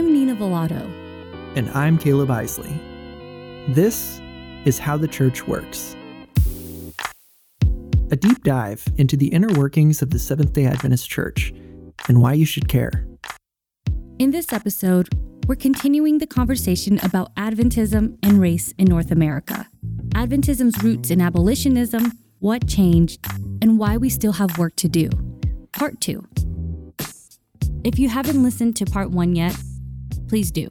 I'm Nina Velato. And I'm Caleb Isley. This is How the Church Works. A deep dive into the inner workings of the Seventh day Adventist Church and why you should care. In this episode, we're continuing the conversation about Adventism and race in North America. Adventism's roots in abolitionism, what changed, and why we still have work to do. Part 2. If you haven't listened to part 1 yet, please do.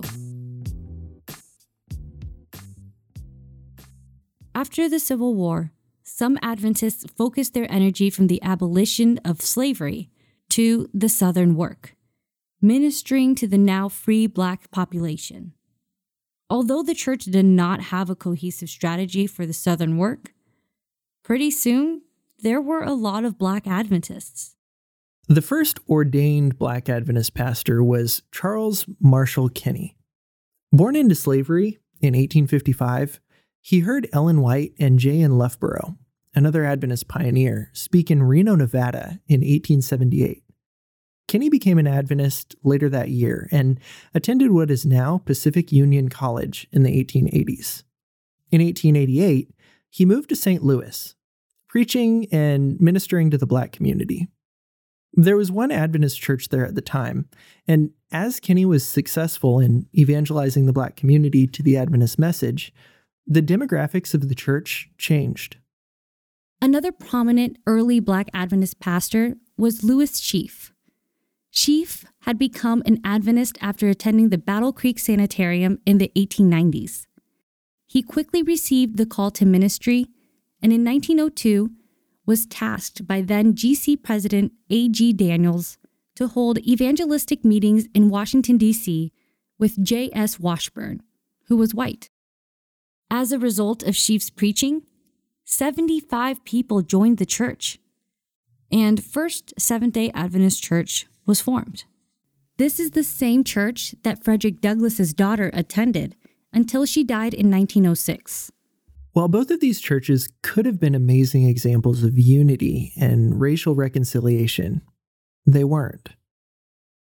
After the Civil War, some Adventists focused their energy from the abolition of slavery to the Southern work, ministering to the now free Black population. Although the church did not have a cohesive strategy for the Southern work, pretty soon there were a lot of Black Adventists. The first ordained Black Adventist pastor was Charles Marshall Kinney. Born into slavery in 1855, he heard Ellen White and J.N. Loughborough, another Adventist pioneer, speak in Reno, Nevada in 1878. Kinney became an Adventist later that year and attended what is now Pacific Union College in the 1880s. In 1888, he moved to St. Louis, preaching and ministering to the black community. There was one Adventist church there at the time, and as Kinney was successful in evangelizing the black community to the Adventist message, the demographics of the church changed. Another prominent early Black Adventist pastor was Lewis Sheafe. Sheafe had become an Adventist after attending the Battle Creek Sanitarium in the 1890s. He quickly received the call to ministry and in 1902 was tasked by then GC President A.G. Daniells to hold evangelistic meetings in Washington, D.C. with J.S. Washburn, who was white. As a result of Sheafe's preaching, 75 people joined the church, and First Seventh day Adventist Church was formed. This is the same church that Frederick Douglass's daughter attended until she died in 1906. While both of these churches could have been amazing examples of unity and racial reconciliation, they weren't.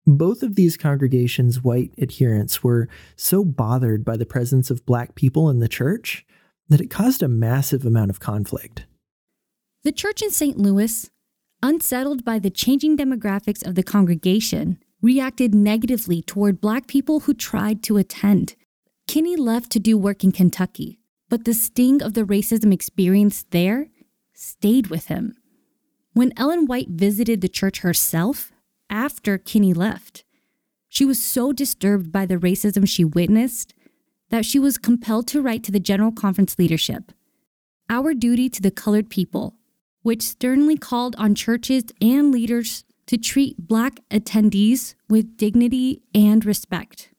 Both of these congregations' white adherents were so bothered by the presence of black people in the church that it caused a massive amount of conflict. The church in St. Louis, unsettled by the changing demographics of the congregation, reacted negatively toward black people who tried to attend. Kinney left to do work in Kentucky, but the sting of the racism experienced there stayed with him. When Ellen White visited the church herself after Kinney left, she was so disturbed by the racism she witnessed that she was compelled to write to the General Conference leadership Our duty to the colored people, which sternly called on churches and leaders to treat Black attendees with dignity and respect.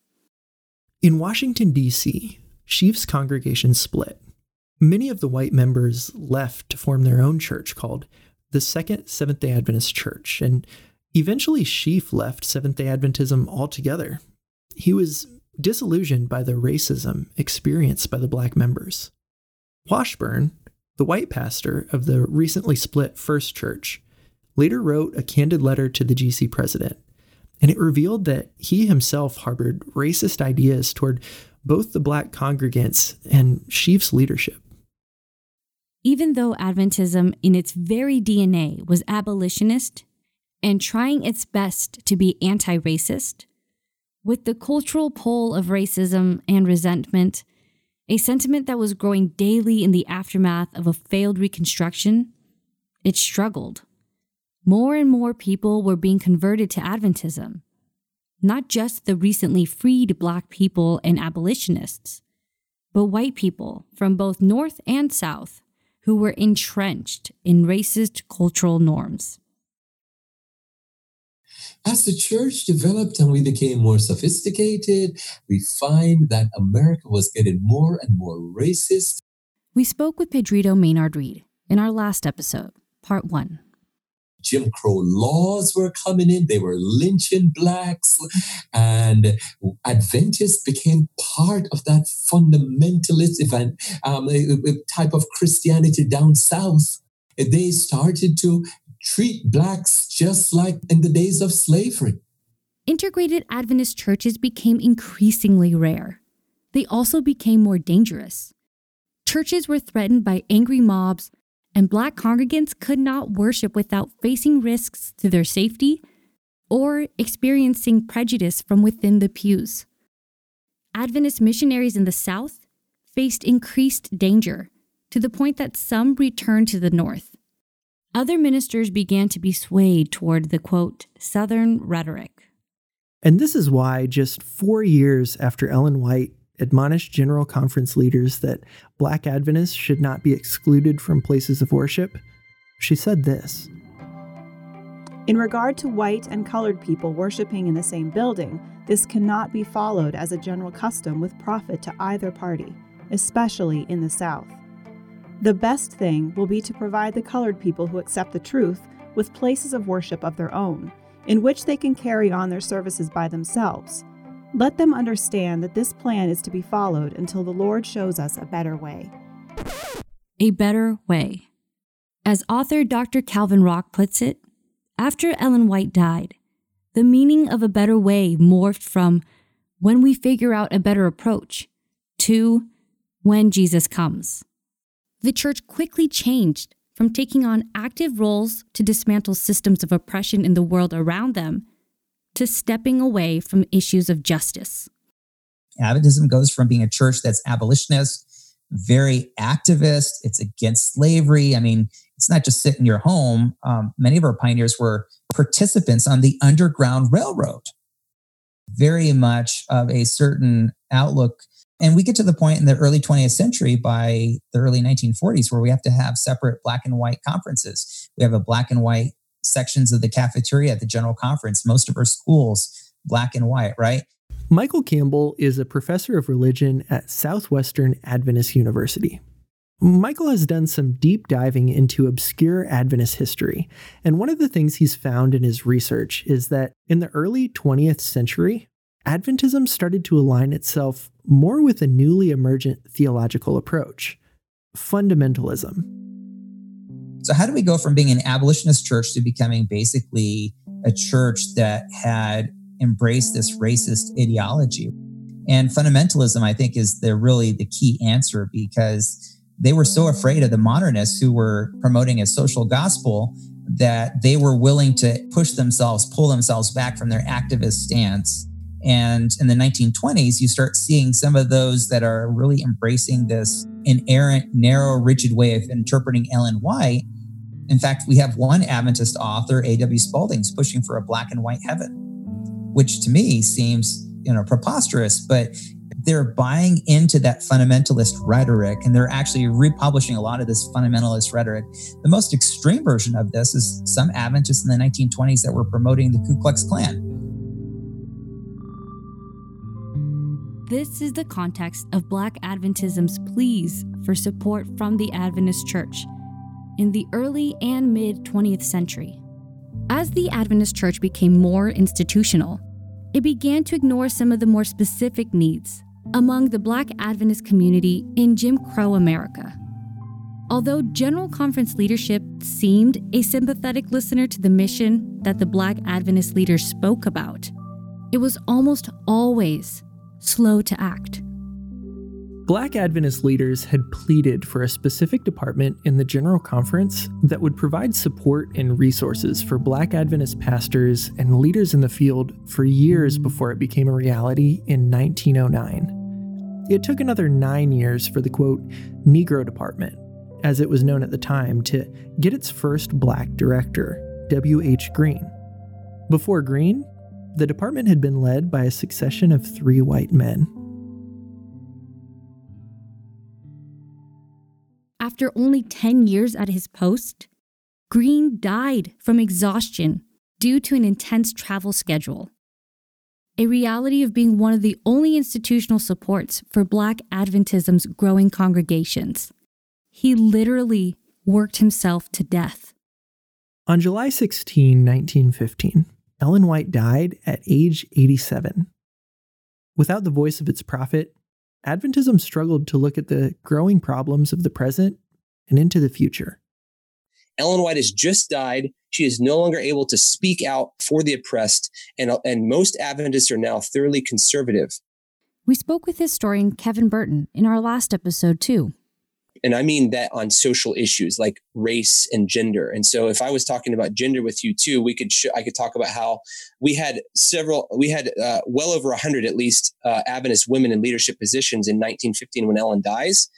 In Washington, D.C., Sheafe's congregation split. Many of the white members left to form their own church called the Second Seventh day Adventist Church, and eventually Sheafe left Seventh day Adventism altogether. He was disillusioned by the racism experienced by the black members. Washburn, the white pastor of the recently split First Church, later wrote a candid letter to the GC president, and it revealed that he himself harbored racist ideas toward both the black congregants and Sheafe's leadership. Even though Adventism, in its very DNA, was abolitionist and trying its best to be anti racist, with the cultural pull of racism and resentment, a sentiment that was growing daily in the aftermath of a failed Reconstruction, it struggled. More and more people were being converted to Adventism, not just the recently freed Black people and abolitionists, but white people from both North and South who were entrenched in racist cultural norms. As the church developed and we became more sophisticated, we find that America was getting more and more racist. We spoke with Pedrito Maynard Reid in our last episode, part one. Jim Crow laws were coming in. They were lynching blacks. And Adventists became part of that fundamentalist event, um, type of Christianity down south. They started to treat blacks just like in the days of slavery. integrated Adventist churches became increasingly rare. They also became more dangerous. Churches were threatened by angry mobs, and black congregants could not worship without facing risks to their safety or experiencing prejudice from within the pews. Adventist missionaries in the South faced increased danger to the point that some returned to the North. Other ministers began to be swayed toward the quote, Southern rhetoric. And this is why, just four years after Ellen White admonished General Conference leaders that Black Adventists should not be excluded from places of worship, she said this In regard to white and colored people worshiping in the same building, this cannot be followed as a general custom with profit to either party, especially in the South. The best thing will be to provide the colored people who accept the truth with places of worship of their own, in which they can carry on their services by themselves. Let them understand that this plan is to be followed until the Lord shows us a better way. A better way. As author Dr. Calvin Rock puts it, after Ellen White died, the meaning of a better way morphed from when we figure out a better approach to when Jesus comes the church quickly changed from taking on active roles to dismantle systems of oppression in the world around them to stepping away from issues of justice. Adventism goes from being a church that's abolitionist, very activist, it's against slavery. I mean, it's not just sit in your home. Um, many of our pioneers were participants on the Underground Railroad. Very much of a certain outlook and we get to the point in the early 20th century by the early 1940s where we have to have separate black and white conferences. We have a black and white sections of the cafeteria at the general conference. Most of our schools, black and white, right? Michael Campbell is a professor of religion at Southwestern Adventist University. Michael has done some deep diving into obscure Adventist history, and one of the things he's found in his research is that in the early 20th century, Adventism started to align itself more with a newly emergent theological approach fundamentalism. So, how do we go from being an abolitionist church to becoming basically a church that had embraced this racist ideology? And fundamentalism, I think, is the really the key answer because they were so afraid of the modernists who were promoting a social gospel that they were willing to push themselves, pull themselves back from their activist stance and in the 1920s, you start seeing some of those that are really embracing this inerrant, narrow, rigid way of interpreting Ellen White. In fact, we have one Adventist author, A.W. Spalding's pushing for a black and white heaven, which to me seems, you know, preposterous, but they're buying into that fundamentalist rhetoric and they're actually republishing a lot of this fundamentalist rhetoric. The most extreme version of this is some Adventists in the 1920s that were promoting the Ku Klux Klan This is the context of Black Adventism's pleas for support from the Adventist Church in the early and mid 20th century. As the Adventist Church became more institutional, it began to ignore some of the more specific needs among the Black Adventist community in Jim Crow America. Although General Conference leadership seemed a sympathetic listener to the mission that the Black Adventist leaders spoke about, it was almost always slow to act. Black Adventist leaders had pleaded for a specific department in the General Conference that would provide support and resources for Black Adventist pastors and leaders in the field for years before it became a reality in 1909. It took another nine years for the quote, Negro Department, as it was known at the time, to get its first black director, W.H. Green. Before Green, the department had been led by a succession of three white men. After only 10 years at his post, Green died from exhaustion due to an intense travel schedule. A reality of being one of the only institutional supports for Black Adventism's growing congregations. He literally worked himself to death. On July 16, 1915, Ellen White died at age 87. Without the voice of its prophet, Adventism struggled to look at the growing problems of the present and into the future. Ellen White has just died. She is no longer able to speak out for the oppressed, and, and most Adventists are now thoroughly conservative. We spoke with historian Kevin Burton in our last episode, too. And I mean that on social issues like race and gender. And so if I was talking about gender with you too, we could, sh- I could talk about how we had several, we had uh, well over a 100 at least uh, Adventist women in leadership positions in 1915 when Ellen dies.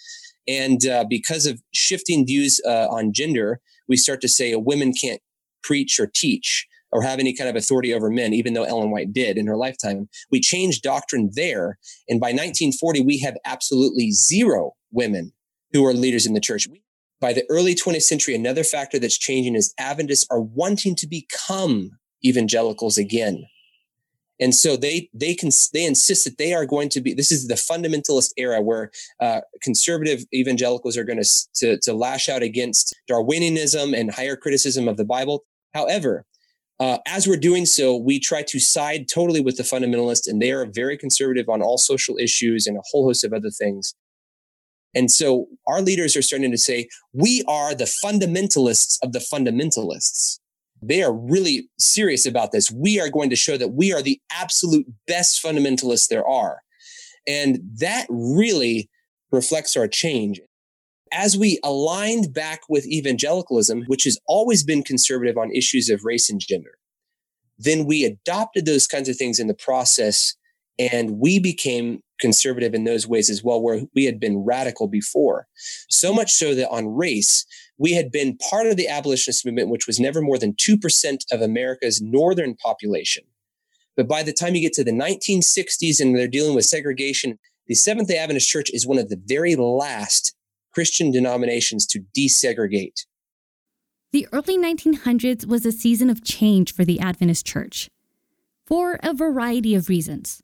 And uh, because of shifting views uh, on gender, we start to say a women can't preach or teach or have any kind of authority over men, even though Ellen White did in her lifetime. We changed doctrine there. And by 1940, we have absolutely zero women who are leaders in the church. By the early 20th century, another factor that's changing is Adventists are wanting to become evangelicals again. And so they they can they insist that they are going to be. This is the fundamentalist era where uh, conservative evangelicals are going to, to lash out against Darwinianism and higher criticism of the Bible. However, uh, as we're doing so, we try to side totally with the fundamentalists, and they are very conservative on all social issues and a whole host of other things. And so our leaders are starting to say, we are the fundamentalists of the fundamentalists. They are really serious about this. We are going to show that we are the absolute best fundamentalists there are. And that really reflects our change. As we aligned back with evangelicalism, which has always been conservative on issues of race and gender, then we adopted those kinds of things in the process and we became conservative in those ways as well, where we had been radical before. So much so that on race, we had been part of the abolitionist movement, which was never more than 2% of America's northern population. But by the time you get to the 1960s and they're dealing with segregation, the Seventh day Adventist Church is one of the very last Christian denominations to desegregate. The early 1900s was a season of change for the Adventist Church for a variety of reasons.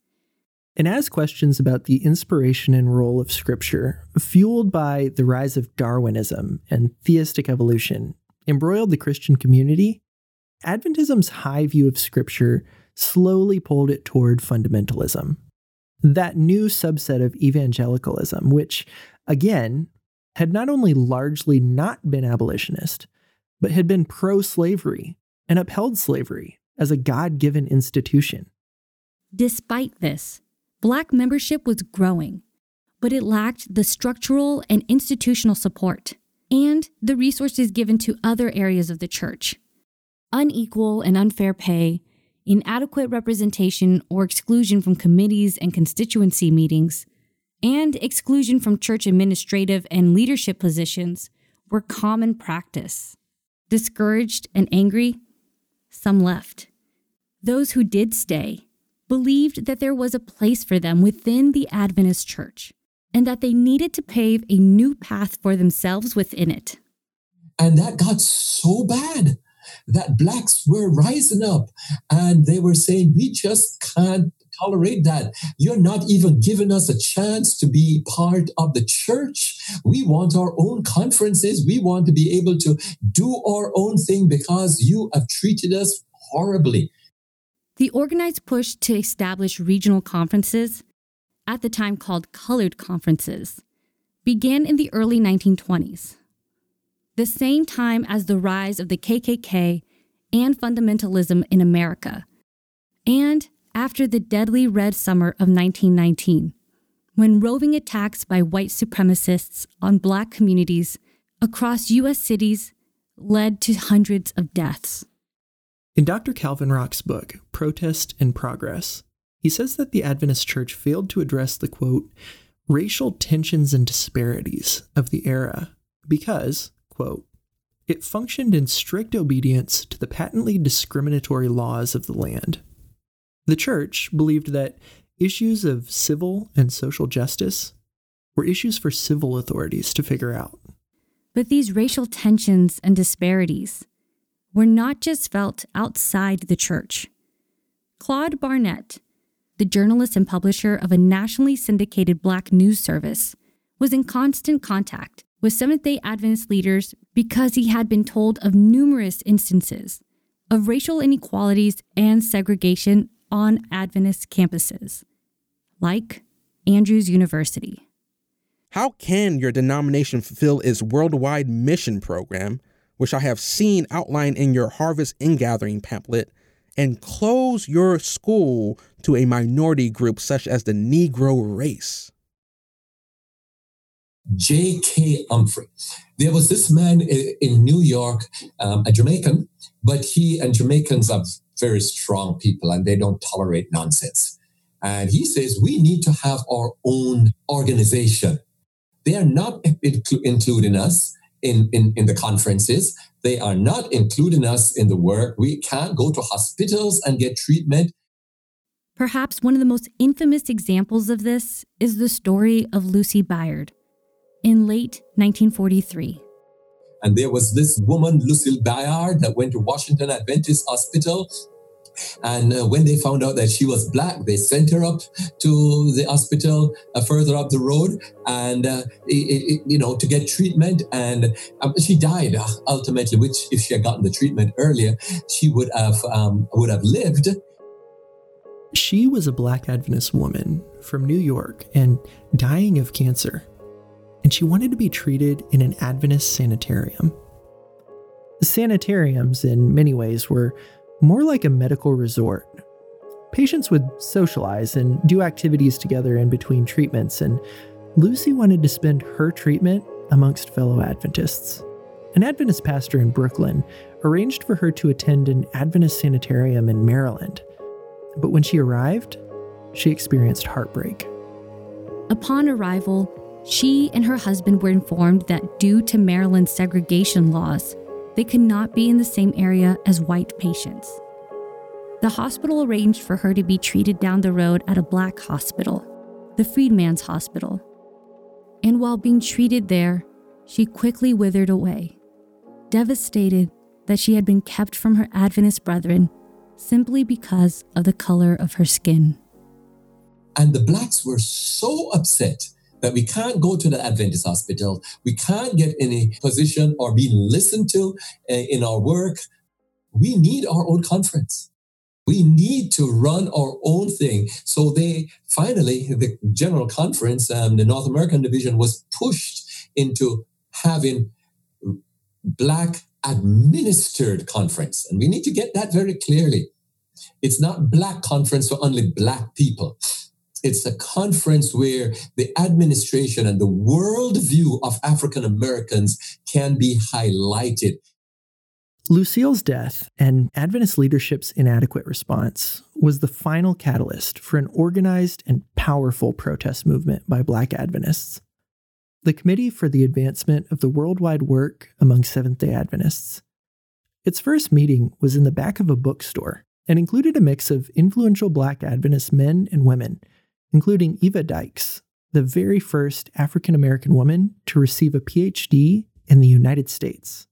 And as questions about the inspiration and role of Scripture, fueled by the rise of Darwinism and theistic evolution, embroiled the Christian community, Adventism's high view of Scripture slowly pulled it toward fundamentalism. That new subset of evangelicalism, which, again, had not only largely not been abolitionist, but had been pro slavery and upheld slavery as a God given institution. Despite this, Black membership was growing, but it lacked the structural and institutional support and the resources given to other areas of the church. Unequal and unfair pay, inadequate representation or exclusion from committees and constituency meetings, and exclusion from church administrative and leadership positions were common practice. Discouraged and angry, some left. Those who did stay believed that there was a place for them within the Adventist church and that they needed to pave a new path for themselves within it. And that got so bad that blacks were rising up and they were saying, We just can't tolerate that. You're not even giving us a chance to be part of the church. We want our own conferences. We want to be able to do our own thing because you have treated us horribly. The organized push to establish regional conferences, at the time called colored conferences, began in the early 1920s, the same time as the rise of the KKK and fundamentalism in America, and after the deadly Red Summer of 1919, when roving attacks by white supremacists on black communities across U.S. cities led to hundreds of deaths. In Dr. Calvin Rock's book, Protest and Progress, he says that the Adventist Church failed to address the quote, racial tensions and disparities of the era because, quote, it functioned in strict obedience to the patently discriminatory laws of the land. The church believed that issues of civil and social justice were issues for civil authorities to figure out. But these racial tensions and disparities were not just felt outside the church. Claude Barnett, the journalist and publisher of a nationally syndicated black news service, was in constant contact with Seventh day Adventist leaders because he had been told of numerous instances of racial inequalities and segregation on Adventist campuses, like Andrews University. How can your denomination fulfill its worldwide mission program which I have seen outlined in your Harvest Ingathering pamphlet, and close your school to a minority group such as the Negro race. J.K. Humphrey. There was this man in New York, um, a Jamaican, but he and Jamaicans are very strong people and they don't tolerate nonsense. And he says we need to have our own organization. They are not including us in, in, in the conferences. They are not including us in the work. We can't go to hospitals and get treatment. Perhaps one of the most infamous examples of this is the story of Lucy Byard in late 1943. And there was this woman, Lucille Byard, that went to Washington Adventist Hospital. And uh, when they found out that she was black, they sent her up to the hospital uh, further up the road, and uh, it, it, you know to get treatment. And um, she died uh, ultimately. Which, if she had gotten the treatment earlier, she would have um, would have lived. She was a Black Adventist woman from New York and dying of cancer and she wanted to be treated in an Adventist sanitarium. Sanitariums, in many ways, were more like a medical resort. Patients would socialize and do activities together in between treatments, and Lucy wanted to spend her treatment amongst fellow Adventists. An Adventist pastor in Brooklyn arranged for her to attend an Adventist sanitarium in Maryland. But when she arrived, she experienced heartbreak. Upon arrival, she and her husband were informed that due to Maryland's segregation laws, they could not be in the same area as white patients. The hospital arranged for her to be treated down the road at a black hospital, the Freedmen's Hospital. And while being treated there, she quickly withered away, devastated that she had been kept from her Adventist brethren simply because of the color of her skin. And the blacks were so upset that we can't go to the Adventist hospital. We can't get any position or be listened to uh, in our work. We need our own conference. We need to run our own thing. So they finally, the general conference, um, the North American division was pushed into having black administered conference. And we need to get that very clearly. It's not black conference for only black people. It's a conference where the administration and the worldview of African Americans can be highlighted. Lucille's death and Adventist leadership's inadequate response was the final catalyst for an organized and powerful protest movement by Black Adventists. The Committee for the Advancement of the Worldwide Work Among Seventh day Adventists. Its first meeting was in the back of a bookstore and included a mix of influential Black Adventist men and women including Eva Dykes, the very first African American woman to receive a PhD in the United States.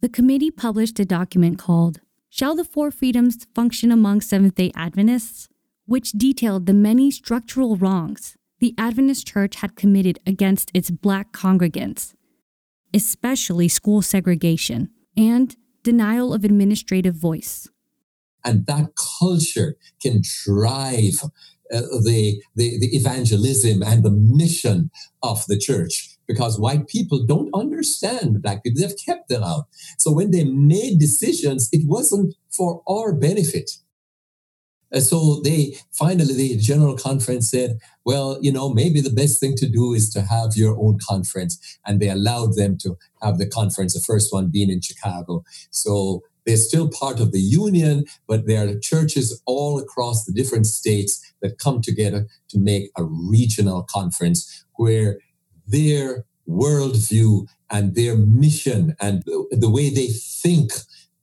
The committee published a document called Shall the Four Freedoms Function Among Seventh day Adventists? which detailed the many structural wrongs the Adventist Church had committed against its black congregants, especially school segregation and denial of administrative voice. And that culture can drive uh, the, the, the evangelism and the mission of the church because white people don't understand black people. They've kept them out. So when they made decisions, it wasn't for our benefit. Uh, so they finally, the general conference said, well, you know, maybe the best thing to do is to have your own conference. And they allowed them to have the conference, the first one being in Chicago. So they're still part of the union, but there are churches all across the different states that come together to make a regional conference where their worldview and their mission and the way they think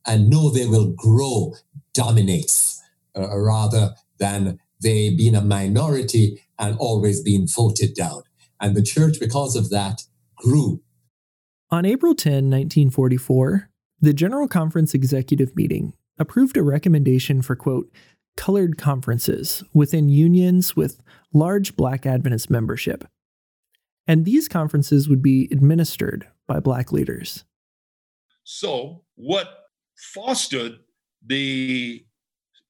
and know they will grow dominates uh, rather than they being a minority and always being voted down. And the church, because of that, grew. On April 10, 1944, the General Conference Executive Meeting approved a recommendation for, quote, colored conferences within unions with large Black Adventist membership. And these conferences would be administered by Black leaders. So, what fostered the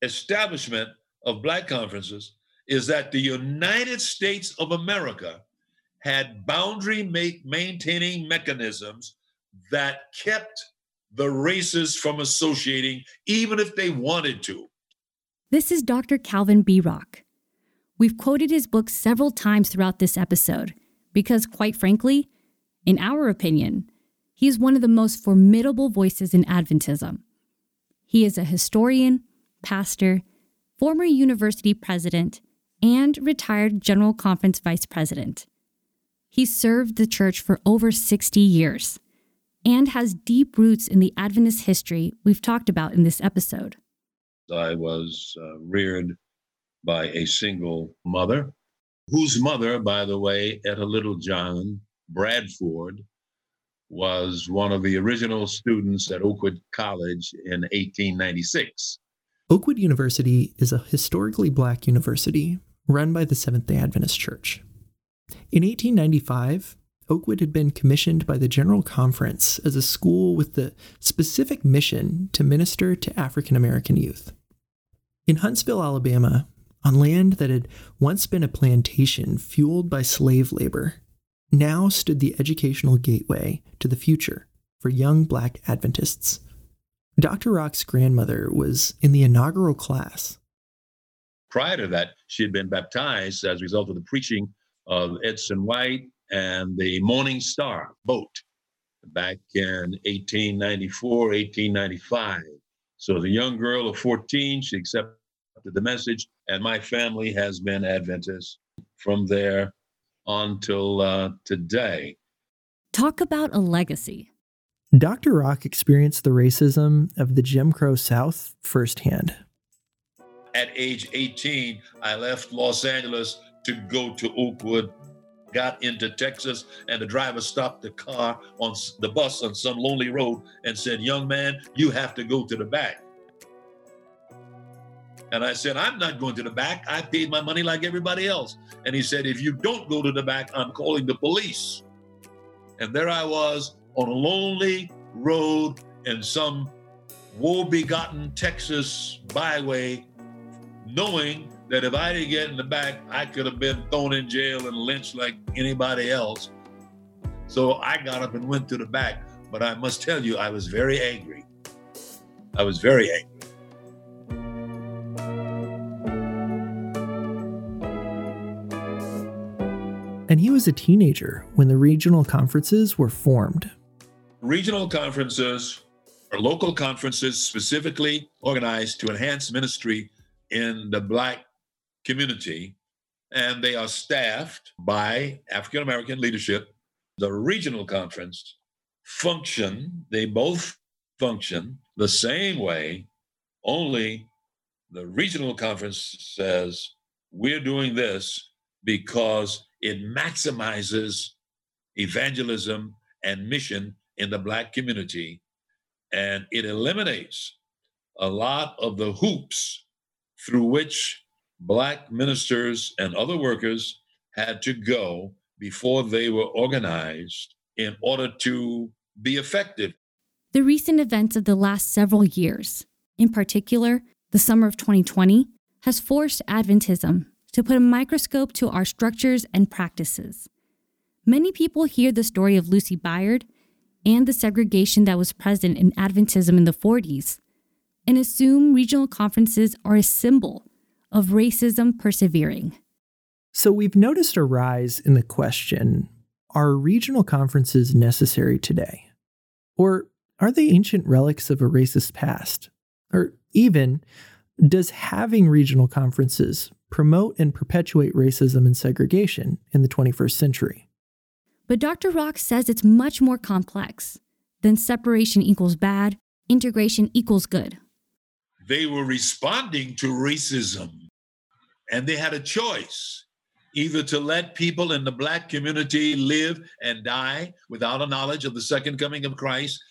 establishment of Black conferences is that the United States of America had boundary maintaining mechanisms that kept the races from associating, even if they wanted to. This is Dr. Calvin B. Rock. We've quoted his book several times throughout this episode because, quite frankly, in our opinion, he is one of the most formidable voices in Adventism. He is a historian, pastor, former university president, and retired General Conference vice president. He served the church for over 60 years and has deep roots in the Adventist history we've talked about in this episode. I was uh, reared by a single mother, whose mother, by the way, Etta Littlejohn Bradford, was one of the original students at Oakwood College in 1896. Oakwood University is a historically black university run by the Seventh day Adventist Church. In 1895, Oakwood had been commissioned by the General Conference as a school with the specific mission to minister to African American youth. In Huntsville, Alabama, on land that had once been a plantation fueled by slave labor, now stood the educational gateway to the future for young black Adventists. Dr. Rock's grandmother was in the inaugural class. Prior to that, she had been baptized as a result of the preaching of Edson White and the Morning Star boat back in 1894, 1895. So as a young girl of 14, she accepted the message, and my family has been Adventist from there until uh, today. Talk about a legacy. Dr. Rock experienced the racism of the Jim Crow South firsthand. At age 18, I left Los Angeles to go to Oakwood, got into Texas, and the driver stopped the car on the bus on some lonely road and said, Young man, you have to go to the back. And I said, I'm not going to the back. I paid my money like everybody else. And he said, If you don't go to the back, I'm calling the police. And there I was on a lonely road in some woe begotten Texas byway, knowing that if I didn't get in the back, I could have been thrown in jail and lynched like anybody else. So I got up and went to the back. But I must tell you, I was very angry. I was very angry. and he was a teenager when the regional conferences were formed. Regional conferences are local conferences specifically organized to enhance ministry in the Black community, and they are staffed by African American leadership. The regional conference function, they both function the same way, only the regional conference says, We're doing this because it maximizes evangelism and mission in the Black community, and it eliminates a lot of the hoops through which Black ministers and other workers had to go before they were organized in order to be effective. The recent events of the last several years, in particular, the summer of 2020, has forced Adventism to put a microscope to our structures and practices. Many people hear the story of Lucy Byard and the segregation that was present in Adventism in the 40s and assume regional conferences are a symbol of racism persevering. So we've noticed a rise in the question are regional conferences necessary today? Or are they ancient relics of a racist past? Or even, does having regional conferences promote and perpetuate racism and segregation in the 21st century. But Dr. Rock says it's much more complex than separation equals bad, integration equals good. They were responding to racism, and they had a choice either to let people in the Black community live and die without a knowledge of the second coming of Christ,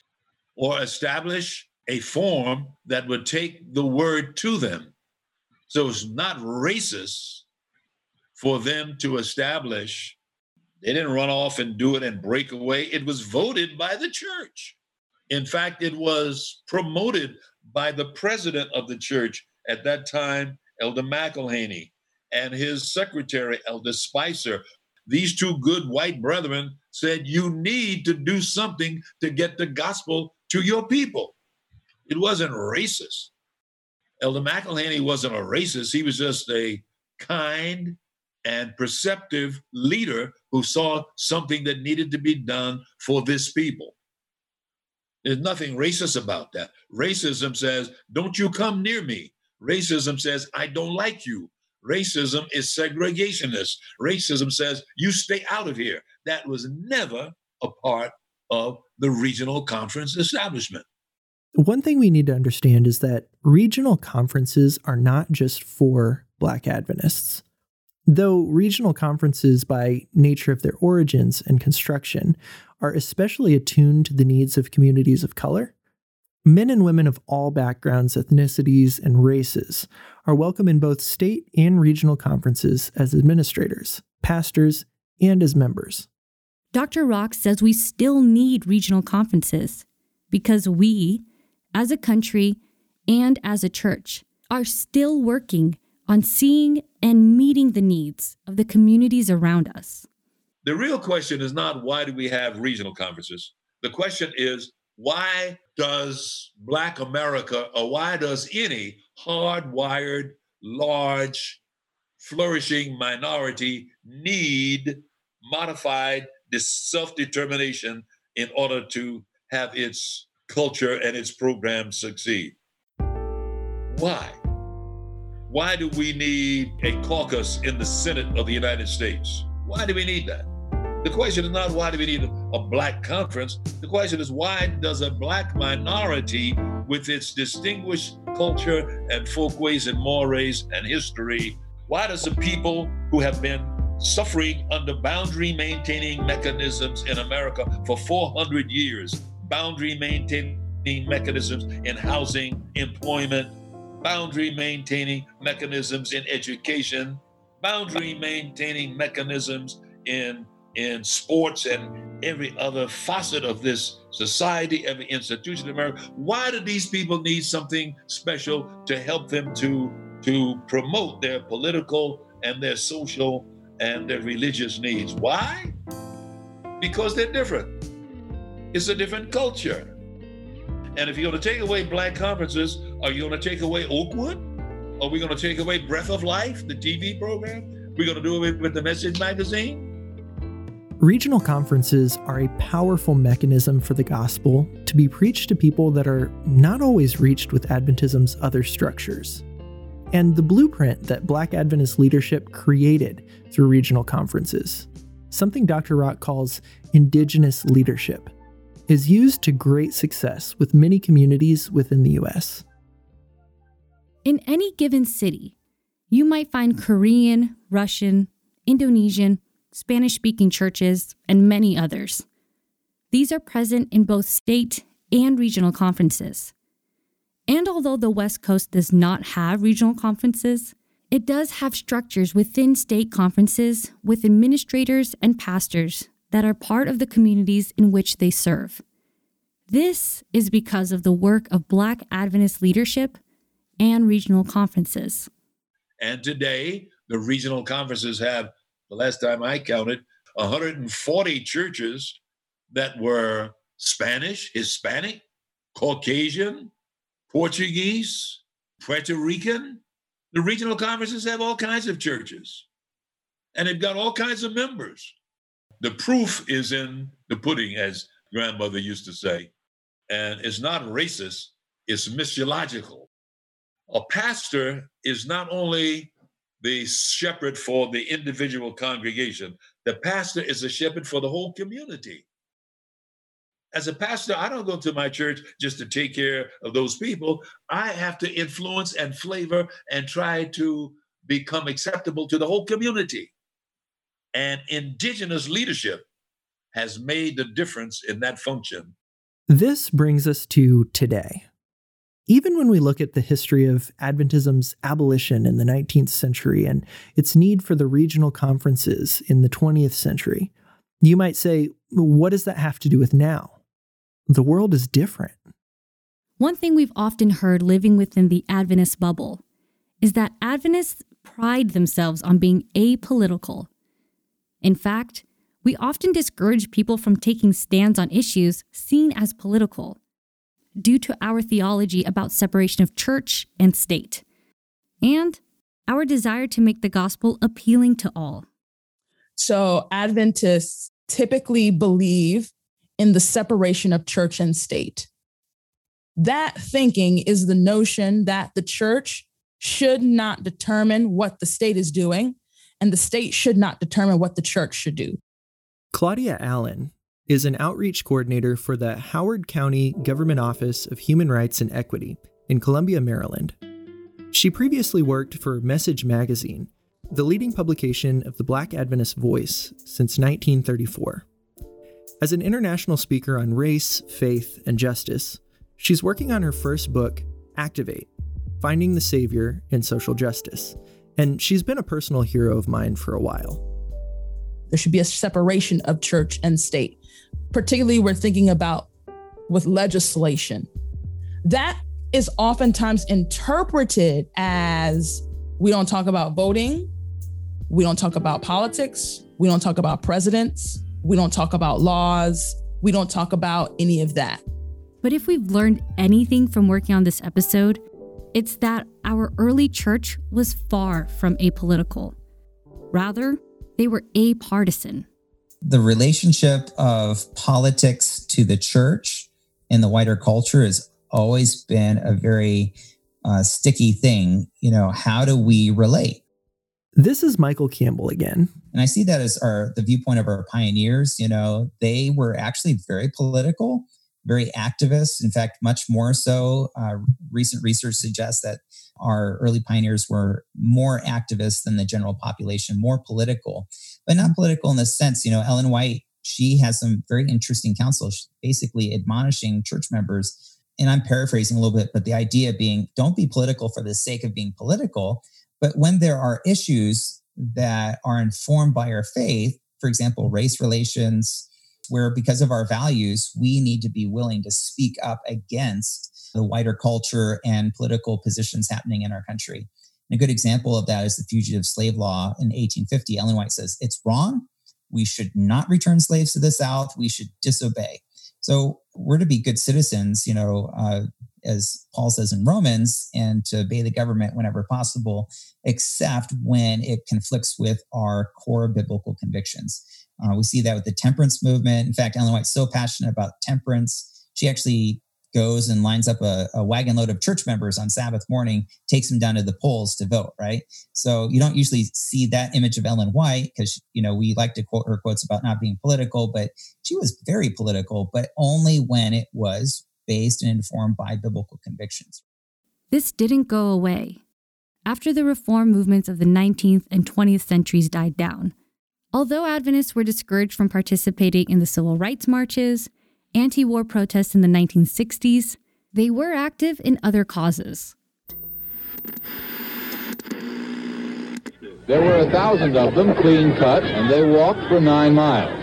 or establish a form that would take the word to them. So it's not racist for them to establish. They didn't run off and do it and break away. It was voted by the church. In fact, it was promoted by the president of the church at that time, Elder McElhany, and his secretary, Elder Spicer. these two good white brethren said, You need to do something to get the gospel to your people. It wasn't racist. Elder McElhany wasn't a racist. He was just a kind and perceptive leader who saw something that needed to be done for this people. There's nothing racist about that. Racism says, Don't you come near me. Racism says, I don't like you. Racism is segregationist. Racism says, You stay out of here. That was never a part of the regional conference establishment. One thing we need to understand is that regional conferences are not just for Black Adventists. Though regional conferences, by nature of their origins and construction, are especially attuned to the needs of communities of color, men and women of all backgrounds, ethnicities, and races are welcome in both state and regional conferences as administrators, pastors, and as members. Dr. Rock says we still need regional conferences because we, as a country and as a church, are still working on seeing and meeting the needs of the communities around us. The real question is not why do we have regional conferences? The question is why does Black America or why does any hardwired, large, flourishing minority need modified this self determination in order to have its culture and its program succeed? Why? Why do we need a caucus in the Senate of the United States? Why do we need that? The question is not why do we need a black conference? The question is why does a black minority with its distinguished culture and folkways and mores and history, why does the people who have been suffering under boundary maintaining mechanisms in America for 400 years, boundary maintaining mechanisms in housing, employment, boundary maintaining mechanisms in education, boundary maintaining mechanisms in in sports and every other facet of this society, every institution in America. Why do these people need something special to help them to to promote their political and their social and their religious needs? Why? Because they're different. It's a different culture. And if you're going to take away black conferences, are you going to take away Oakwood? Are we going to take away Breath of Life, the TV program? We're going to do it with the Message magazine? Regional conferences are a powerful mechanism for the gospel to be preached to people that are not always reached with Adventism's other structures. And the blueprint that Black Adventist leadership created through regional conferences, something Dr. Rock calls indigenous leadership, is used to great success with many communities within the U.S. In any given city, you might find Korean, Russian, Indonesian, Spanish speaking churches, and many others. These are present in both state and regional conferences. And although the West Coast does not have regional conferences, it does have structures within state conferences with administrators and pastors that are part of the communities in which they serve. This is because of the work of Black Adventist leadership and regional conferences. And today, the regional conferences have, the last time I counted, 140 churches that were Spanish, Hispanic, Caucasian, Portuguese, Puerto Rican. The regional conferences have all kinds of churches, and they've got all kinds of members. The proof is in the pudding, as grandmother used to say. And it's not racist, it's missiological. A pastor is not only the shepherd for the individual congregation, the pastor is a shepherd for the whole community. As a pastor, I don't go to my church just to take care of those people. I have to influence and flavor and try to become acceptable to the whole community. And indigenous leadership has made the difference in that function. This brings us to today. Even when we look at the history of Adventism's abolition in the 19th century and its need for the regional conferences in the 20th century, you might say, what does that have to do with now? The world is different. One thing we've often heard living within the Adventist bubble is that Adventists pride themselves on being apolitical In fact, we often discourage people from taking stands on issues seen as political due to our theology about separation of church and state, and our desire to make the gospel appealing to all. So, Adventists typically believe in the separation of church and state. That thinking is the notion that the church should not determine what the state is doing, and the state should not determine what the church should do. Claudia Allen is an outreach coordinator for the Howard County Government Office of Human Rights and Equity in Columbia, Maryland. She previously worked for Message Magazine, the leading publication of the Black Adventist voice since 1934. As an international speaker on race, faith, and justice, she's working on her first book, Activate Finding the Savior in Social Justice, and she's been a personal hero of mine for a while. There should be a separation of church and state. Particularly, we're thinking about with legislation. That is oftentimes interpreted as we don't talk about voting, we don't talk about politics, we don't talk about presidents, we don't talk about laws, we don't talk about any of that. But if we've learned anything from working on this episode, it's that our early church was far from apolitical. Rather, they were apartisan. The relationship of politics to the church in the wider culture has always been a very uh, sticky thing. You know, how do we relate? This is Michael Campbell again. And I see that as our the viewpoint of our pioneers. You know, they were actually very political, very activist. In fact, much more so. Uh, recent research suggests that our early pioneers were more activists than the general population, more political, but not mm-hmm. political in the sense, you know, Ellen White, she has some very interesting counsel, basically admonishing church members. And I'm paraphrasing a little bit, but the idea being don't be political for the sake of being political. But when there are issues that are informed by our faith, for example, race relations, where because of our values, we need to be willing to speak up against the wider culture and political positions happening in our country. And a good example of that is the fugitive slave law in 1850. Ellen White says it's wrong. We should not return slaves to the South. We should disobey. So we're to be good citizens, you know, uh, as Paul says in Romans, and to obey the government whenever possible, except when it conflicts with our core biblical convictions. Uh, we see that with the temperance movement. In fact, Ellen White's so passionate about temperance, she actually goes and lines up a, a, wagon load of church members on Sabbath morning, takes them down to the polls to vote, right? So you don't usually see that image of Ellen White because, you know, we like to quote her quotes about not being political, but she was very political, but only when it was based and informed by biblical convictions. This didn't go away. After the reform movements of the 19th and 20th centuries died down, Although Adventists were discouraged from participating in the civil rights marches, anti war protests in the 1960s, they were active in other causes. There were a thousand of them, clean cut, and they walked for nine miles.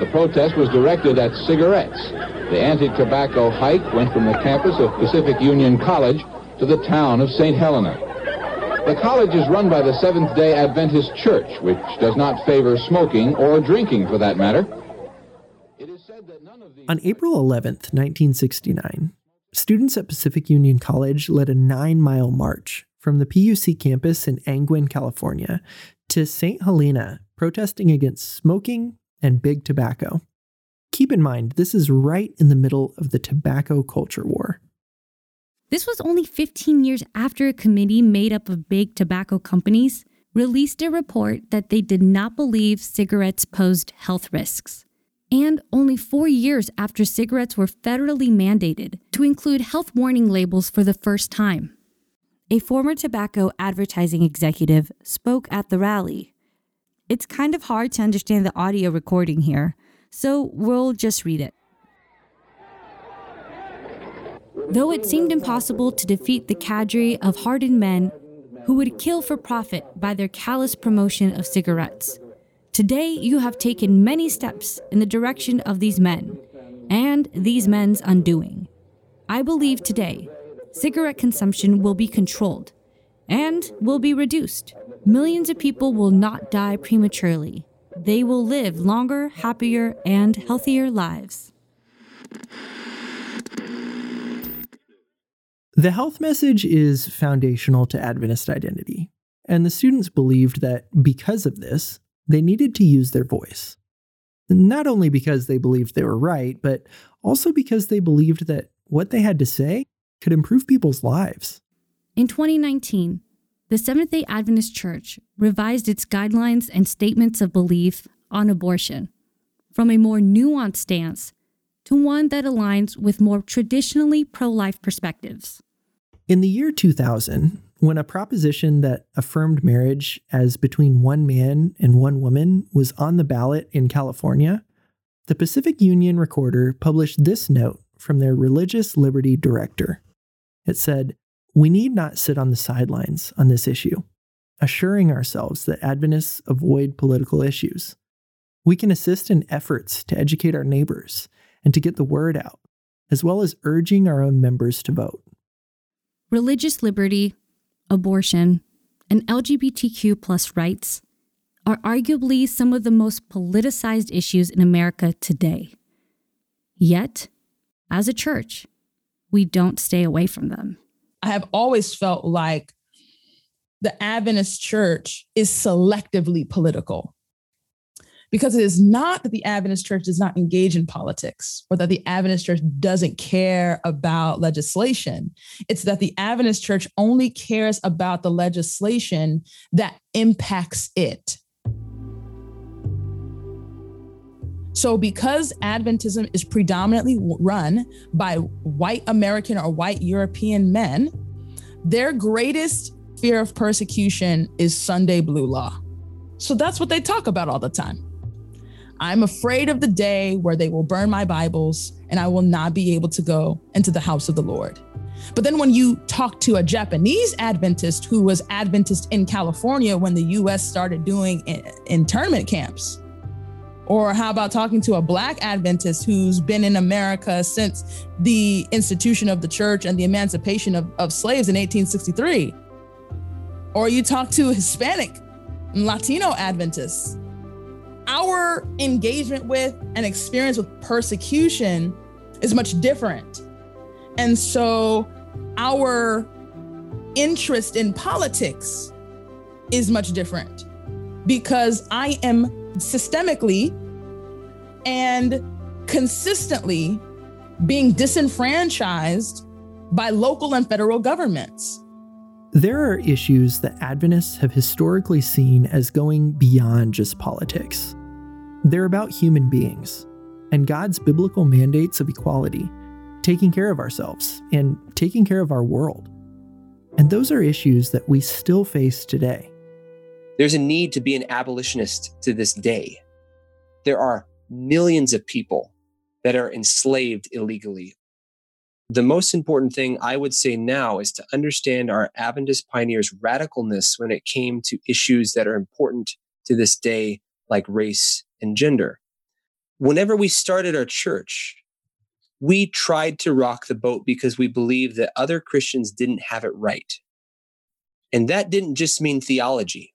The protest was directed at cigarettes. The anti-tobacco hike went from the campus of Pacific Union College to the town of St. Helena. The college is run by the Seventh day Adventist Church, which does not favor smoking or drinking for that matter. On April 11th, 1969, students at Pacific Union College led a nine mile march from the PUC campus in Angwin, California, to St. Helena, protesting against smoking and big tobacco. Keep in mind, this is right in the middle of the tobacco culture war. This was only 15 years after a committee made up of big tobacco companies released a report that they did not believe cigarettes posed health risks. And only four years after cigarettes were federally mandated to include health warning labels for the first time. A former tobacco advertising executive spoke at the rally. It's kind of hard to understand the audio recording here, so we'll just read it. Though it seemed impossible to defeat the cadre of hardened men who would kill for profit by their callous promotion of cigarettes, today you have taken many steps in the direction of these men and these men's undoing. I believe today cigarette consumption will be controlled and will be reduced. Millions of people will not die prematurely. they will live longer, happier, and healthier lives. The health message is foundational to Adventist identity, and the students believed that because of this, they needed to use their voice. Not only because they believed they were right, but also because they believed that what they had to say could improve people's lives. In 2019, the Seventh day Adventist Church revised its guidelines and statements of belief on abortion from a more nuanced stance to one that aligns with more traditionally pro life perspectives. In the year 2000, when a proposition that affirmed marriage as between one man and one woman was on the ballot in California, the Pacific Union Recorder published this note from their religious liberty director. It said, We need not sit on the sidelines on this issue, assuring ourselves that Adventists avoid political issues. We can assist in efforts to educate our neighbors and to get the word out, as well as urging our own members to vote. Religious liberty abortion, and LGBTQ plus rights are arguably some of the most politicized issues in America today. Yet, as a church, we don't stay away from them. I have always felt like the Adventist church is selectively political because it is not that the Adventist church does not engage in politics or that the Adventist church doesn't care about legislation. It's that the Adventist church only cares about the legislation that impacts it. So, because Adventism is predominantly run by white American or white European men, their greatest fear of persecution is Sunday blue law. So, that's what they talk about all the time. I'm afraid of the day where they will burn my Bibles and I will not be able to go into the house of the Lord. But then when you talk to a Japanese Adventist who was Adventist in California when the US started doing internment camps, or how about talking to a Black Adventist who's been in America since the institution of the church and the emancipation of, of slaves in 1863? Or you talk to Hispanic and Latino Adventists our engagement with and experience with persecution is much different. And so our interest in politics is much different because I am systemically and consistently being disenfranchised by local and federal governments. There are issues that Adventists have historically seen as going beyond just politics. They're about human beings and God's biblical mandates of equality, taking care of ourselves, and taking care of our world. And those are issues that we still face today. There's a need to be an abolitionist to this day. There are millions of people that are enslaved illegally. The most important thing I would say now is to understand our Adventist pioneers' radicalness when it came to issues that are important to this day, like race and gender. Whenever we started our church, we tried to rock the boat because we believed that other Christians didn't have it right. And that didn't just mean theology.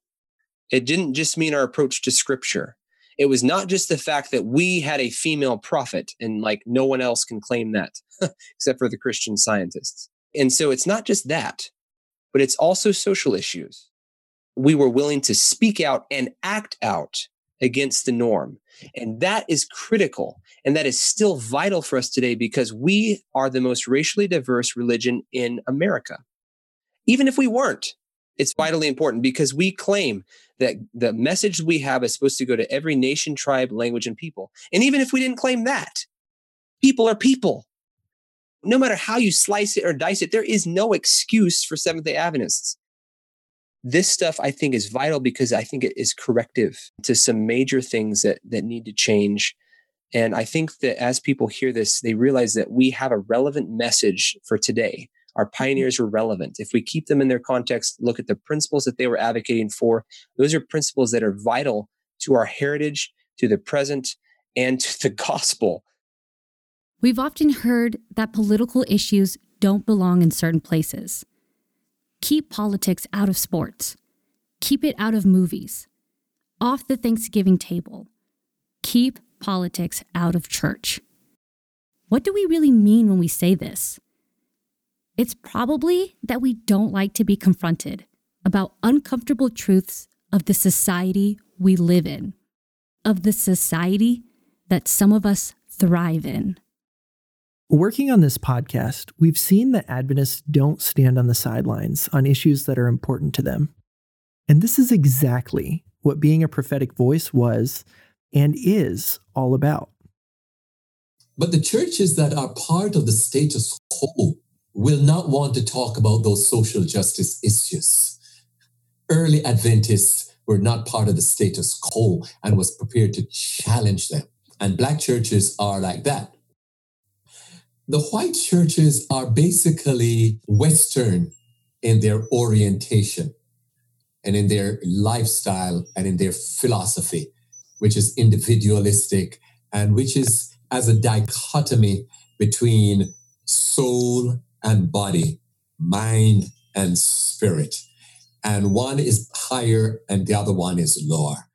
It didn't just mean our approach to scripture. It was not just the fact that we had a female prophet and like no one else can claim that except for the Christian scientists. And so it's not just that, but it's also social issues. We were willing to speak out and act out against the norm. And that is critical. And that is still vital for us today because we are the most racially diverse religion in America. Even if we weren't, it's vitally important because we claim that the message we have is supposed to go to every nation, tribe, language, and people. And even if we didn't claim that, people are people. No matter how you slice it or dice it, there is no excuse for Seventh day Adventists this stuff I think is vital because I think it is corrective to some major things that that need to change. And I think that as people hear this, they realize that we have a relevant message for today. Our mm-hmm. pioneers were relevant. If we keep them in their context, look at the principles that they were advocating for, those are principles that are vital to our heritage, to the present, and to the gospel. We've often heard that political issues don't belong in certain places. Keep politics out of sports. Keep it out of movies. off the Thanksgiving table. Keep politics out of church. What do we really mean when we say this? It's probably that we don't like to be confronted about uncomfortable truths of the society we live in, of the society that some of us thrive in. Working on this podcast, we've seen that Adventists don't stand on the sidelines on issues that are important to them. And this is exactly what being a prophetic voice was and is all about. But the churches that are part of the status quo will not want to talk about those social justice issues. Early Adventists were not part of the status quo and was prepared to challenge them. And black churches are like that. The white churches are basically Western in their orientation and in their lifestyle and in their philosophy, which is individualistic and which is as a dichotomy between soul and body, mind and spirit. And one is higher and the other one is lower.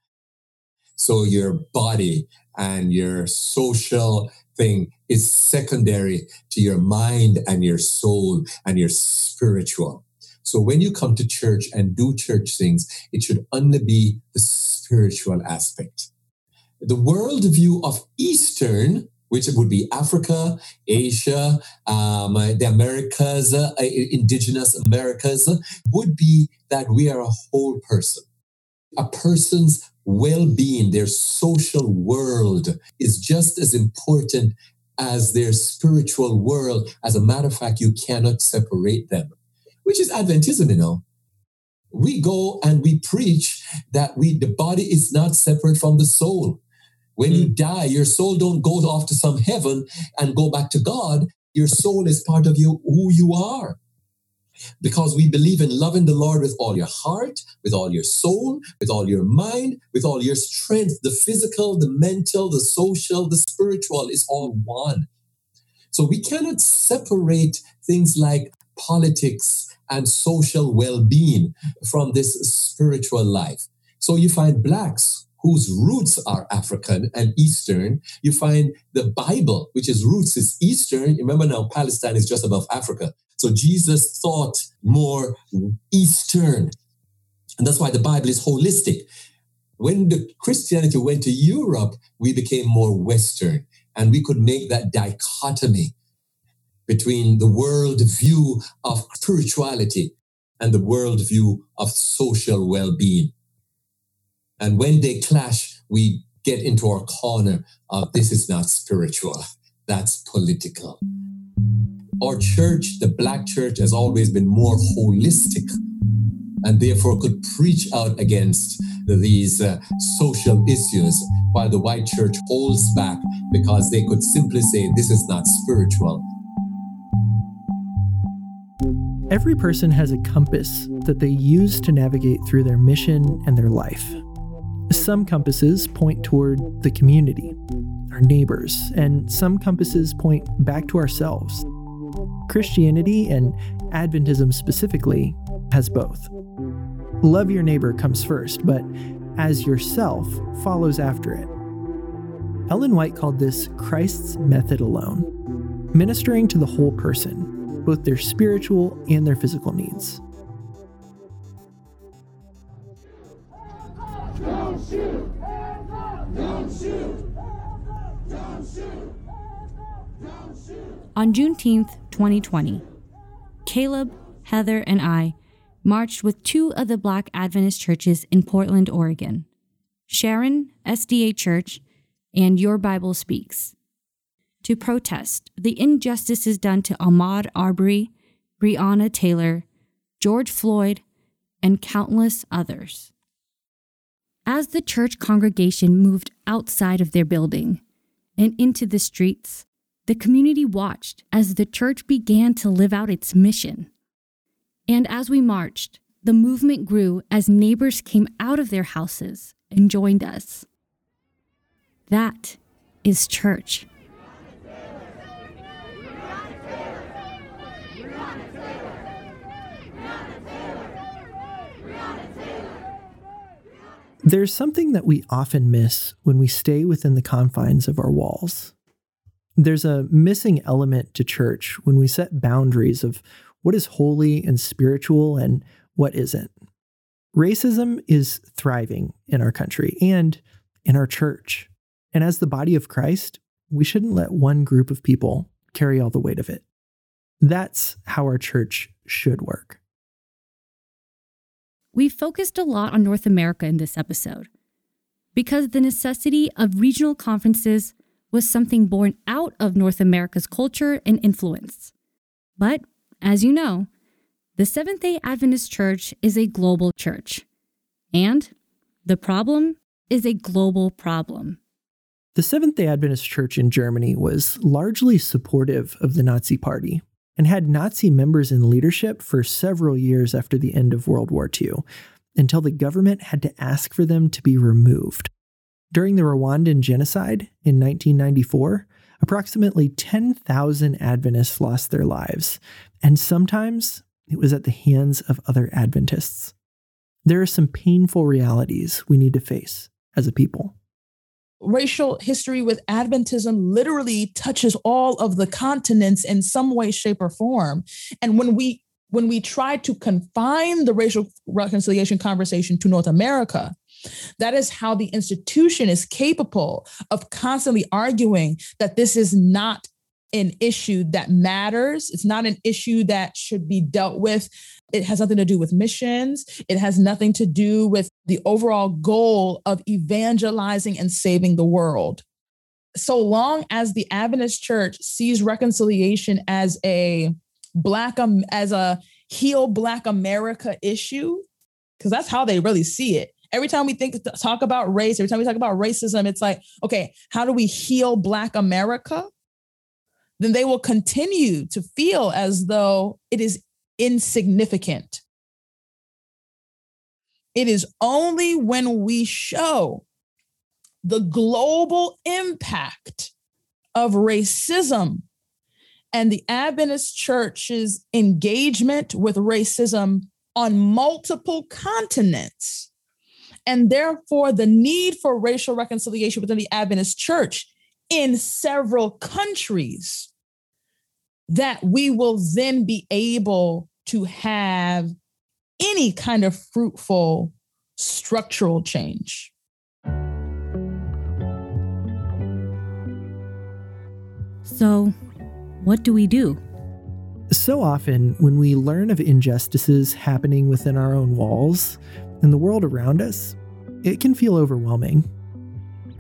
So your body and your social thing is secondary to your mind and your soul and your spiritual. So when you come to church and do church things, it should only be the spiritual aspect. The worldview of Eastern, which would be Africa, Asia, um, the Americas, uh, indigenous Americas, would be that we are a whole person. A person's well being, their social world is just as important as their spiritual world. As a matter of fact, you cannot separate them which is Adventism, you know. We go and we preach that we the body is not separate from the soul. When you hmm. die, your soul don't go off to some heaven and go back to God. Your soul is part of you, who you are. Because we believe in loving the Lord with all your heart, with all your soul, with all your mind, with all your strength. The physical, the mental, the social, the spiritual is all one. So we cannot separate things like politics and social well being from this spiritual life. So you find blacks whose roots are African and Eastern. You find the Bible, which is roots is Eastern. Remember now, Palestine is just above Africa. So Jesus thought more Eastern. And that's why the Bible is holistic. When the Christianity went to Europe, we became more Western and we could make that dichotomy between the world view of spirituality and the world view of social well being. And when they clash, we get into our corner of this is not spiritual, that's political. Our church, the Black church, has always been more holistic and therefore could preach out against these uh, social issues while the white church holds back because they could simply say this is not spiritual Every person has a compass that they use to navigate through their mission and their life. Some compasses point toward the community, our neighbors, and some compasses point back to ourselves. Christianity, and Adventism specifically, has both. Love your neighbor comes first, but as yourself follows after it. Ellen White called this Christ's method alone, ministering to the whole person, both their spiritual and their physical needs. On Juneteenth, 2020, Caleb, Heather, and I marched with two of the Black Adventist churches in Portland, Oregon Sharon SDA Church and Your Bible Speaks to protest the injustices done to Ahmaud Arbery, Breonna Taylor, George Floyd, and countless others. As the church congregation moved outside of their building and into the streets, the community watched as the church began to live out its mission. And as we marched, the movement grew as neighbors came out of their houses and joined us. That is church. There's something that we often miss when we stay within the confines of our walls. There's a missing element to church when we set boundaries of what is holy and spiritual and what isn't. Racism is thriving in our country and in our church. And as the body of Christ, we shouldn't let one group of people carry all the weight of it. That's how our church should work. We focused a lot on North America in this episode because the necessity of regional conferences was something born out of North America's culture and influence. But, as you know, the Seventh day Adventist Church is a global church. And the problem is a global problem. The Seventh day Adventist Church in Germany was largely supportive of the Nazi Party and had Nazi members in leadership for several years after the end of World War II, until the government had to ask for them to be removed. During the Rwandan genocide in 1994, approximately 10,000 Adventists lost their lives, and sometimes it was at the hands of other Adventists. There are some painful realities we need to face as a people. Racial history with Adventism literally touches all of the continents in some way, shape, or form. And when we when we try to confine the racial reconciliation conversation to North America, that is how the institution is capable of constantly arguing that this is not an issue that matters. It's not an issue that should be dealt with. It has nothing to do with missions. It has nothing to do with the overall goal of evangelizing and saving the world. So long as the Adventist Church sees reconciliation as a black um, as a heal black America issue, because that's how they really see it. Every time we think talk about race, every time we talk about racism, it's like, okay, how do we heal black America? then they will continue to feel as though it is insignificant. It is only when we show the global impact of racism and the Adventist church's engagement with racism on multiple continents, and therefore the need for racial reconciliation within the Adventist church in several countries that we will then be able to have any kind of fruitful structural change. So, what do we do? So often, when we learn of injustices happening within our own walls and the world around us, it can feel overwhelming.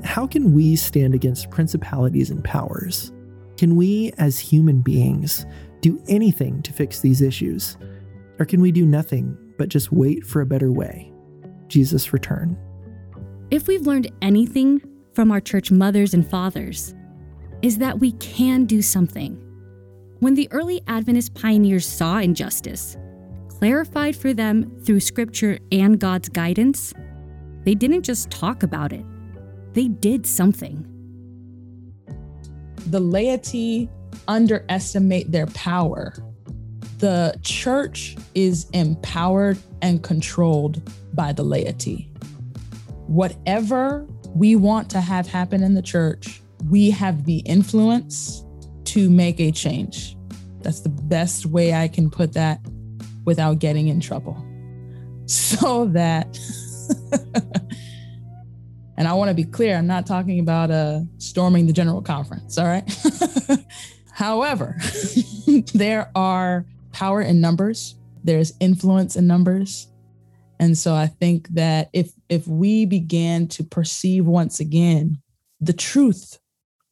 How can we stand against principalities and powers? Can we, as human beings, do anything to fix these issues? Or can we do nothing but just wait for a better way? Jesus' return. If we've learned anything from our church mothers and fathers, is that we can do something. When the early Adventist pioneers saw injustice, clarified for them through scripture and God's guidance, they didn't just talk about it, they did something the laity underestimate their power. The church is empowered and controlled by the laity. Whatever we want to have happen in the church, we have the influence to make a change. That's the best way I can put that without getting in trouble. So that And I want to be clear, I'm not talking about uh, storming the general conference, all right? However, there are power in numbers, there's influence in numbers. And so I think that if if we began to perceive once again the truth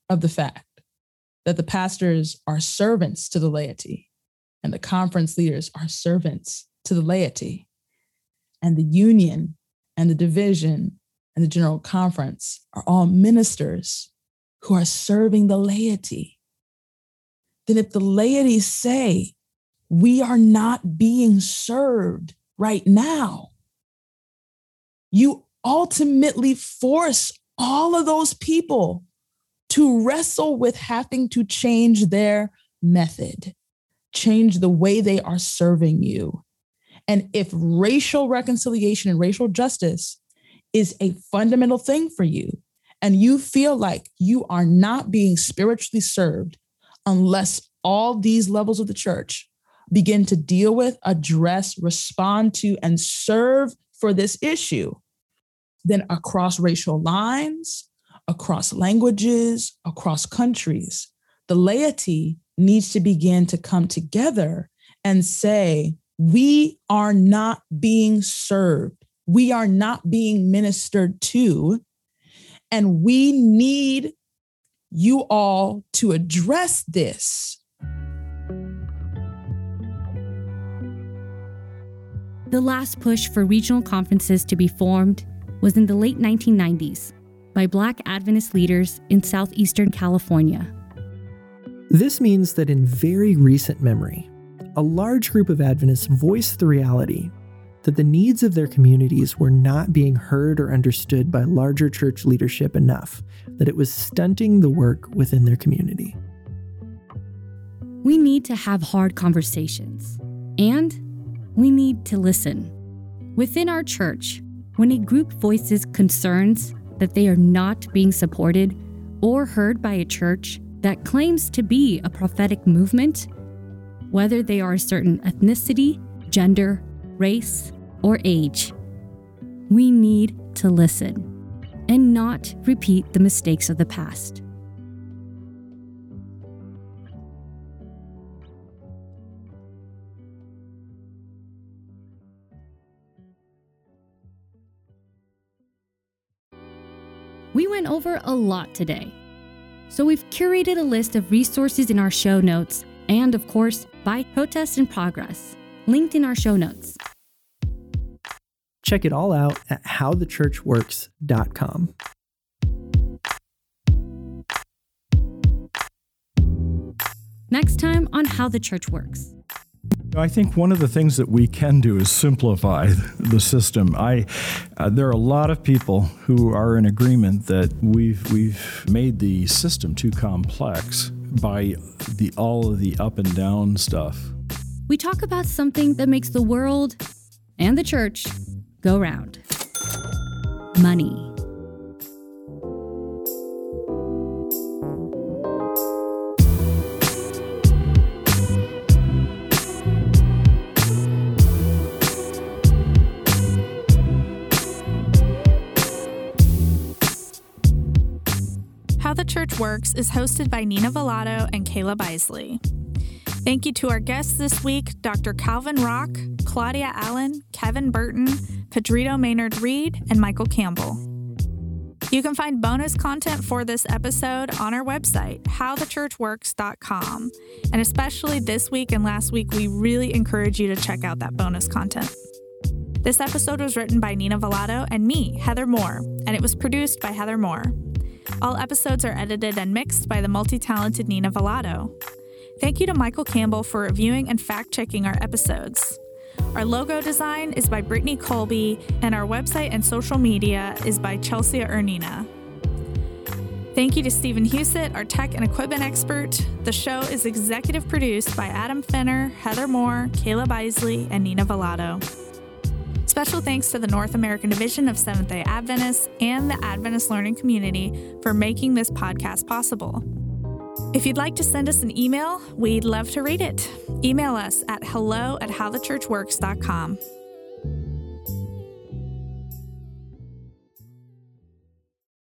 of the fact that the pastors are servants to the laity and the conference leaders are servants to the laity and the union and the division and the General Conference are all ministers who are serving the laity, then if the laity say, we are not being served right now, you ultimately force all of those people to wrestle with having to change their method, change the way they are serving you. And if racial reconciliation and racial justice is a fundamental thing for you, and you feel like you are not being spiritually served unless all these levels of the church begin to deal with, address, respond to, and serve for this issue, then across racial lines, across languages, across countries, the laity needs to begin to come together and say, we are not being served. We are not being ministered to. And we need you all to address this. The last push for regional conferences to be formed was in the late 1990s by Black Adventist leaders in southeastern California. This means that in very recent memory, a large group of Adventists voiced the reality that the needs of their communities were not being heard or understood by larger church leadership enough, that it was stunting the work within their community. We need to have hard conversations, and we need to listen. Within our church, when a group voices concerns that they are not being supported or heard by a church that claims to be a prophetic movement, whether they are a certain ethnicity, gender, race, or age, we need to listen and not repeat the mistakes of the past. We went over a lot today. So we've curated a list of resources in our show notes and, of course, by Protest in Progress, linked in our show notes. Check it all out at howthechurchworks.com. Next time on How the Church Works. I think one of the things that we can do is simplify the system. I, uh, there are a lot of people who are in agreement that we've we've made the system too complex by the all of the up and down stuff. We talk about something that makes the world and the church go round. Money. How the Church Works is hosted by Nina Velato and Caleb Isley. Thank you to our guests this week Dr. Calvin Rock, Claudia Allen, Kevin Burton, Pedrito Maynard Reid, and Michael Campbell. You can find bonus content for this episode on our website, howthechurchworks.com. And especially this week and last week, we really encourage you to check out that bonus content. This episode was written by Nina Velato and me, Heather Moore, and it was produced by Heather Moore. All episodes are edited and mixed by the multi talented Nina Velato. Thank you to Michael Campbell for reviewing and fact checking our episodes. Our logo design is by Brittany Colby, and our website and social media is by Chelsea Ernina. Thank you to Stephen Husett, our tech and equipment expert. The show is executive produced by Adam Finner, Heather Moore, Caleb Isley, and Nina Velato. Special thanks to the North American Division of Seventh day Adventists and the Adventist Learning Community for making this podcast possible. If you'd like to send us an email, we'd love to read it. Email us at hello at howthechurchworks.com.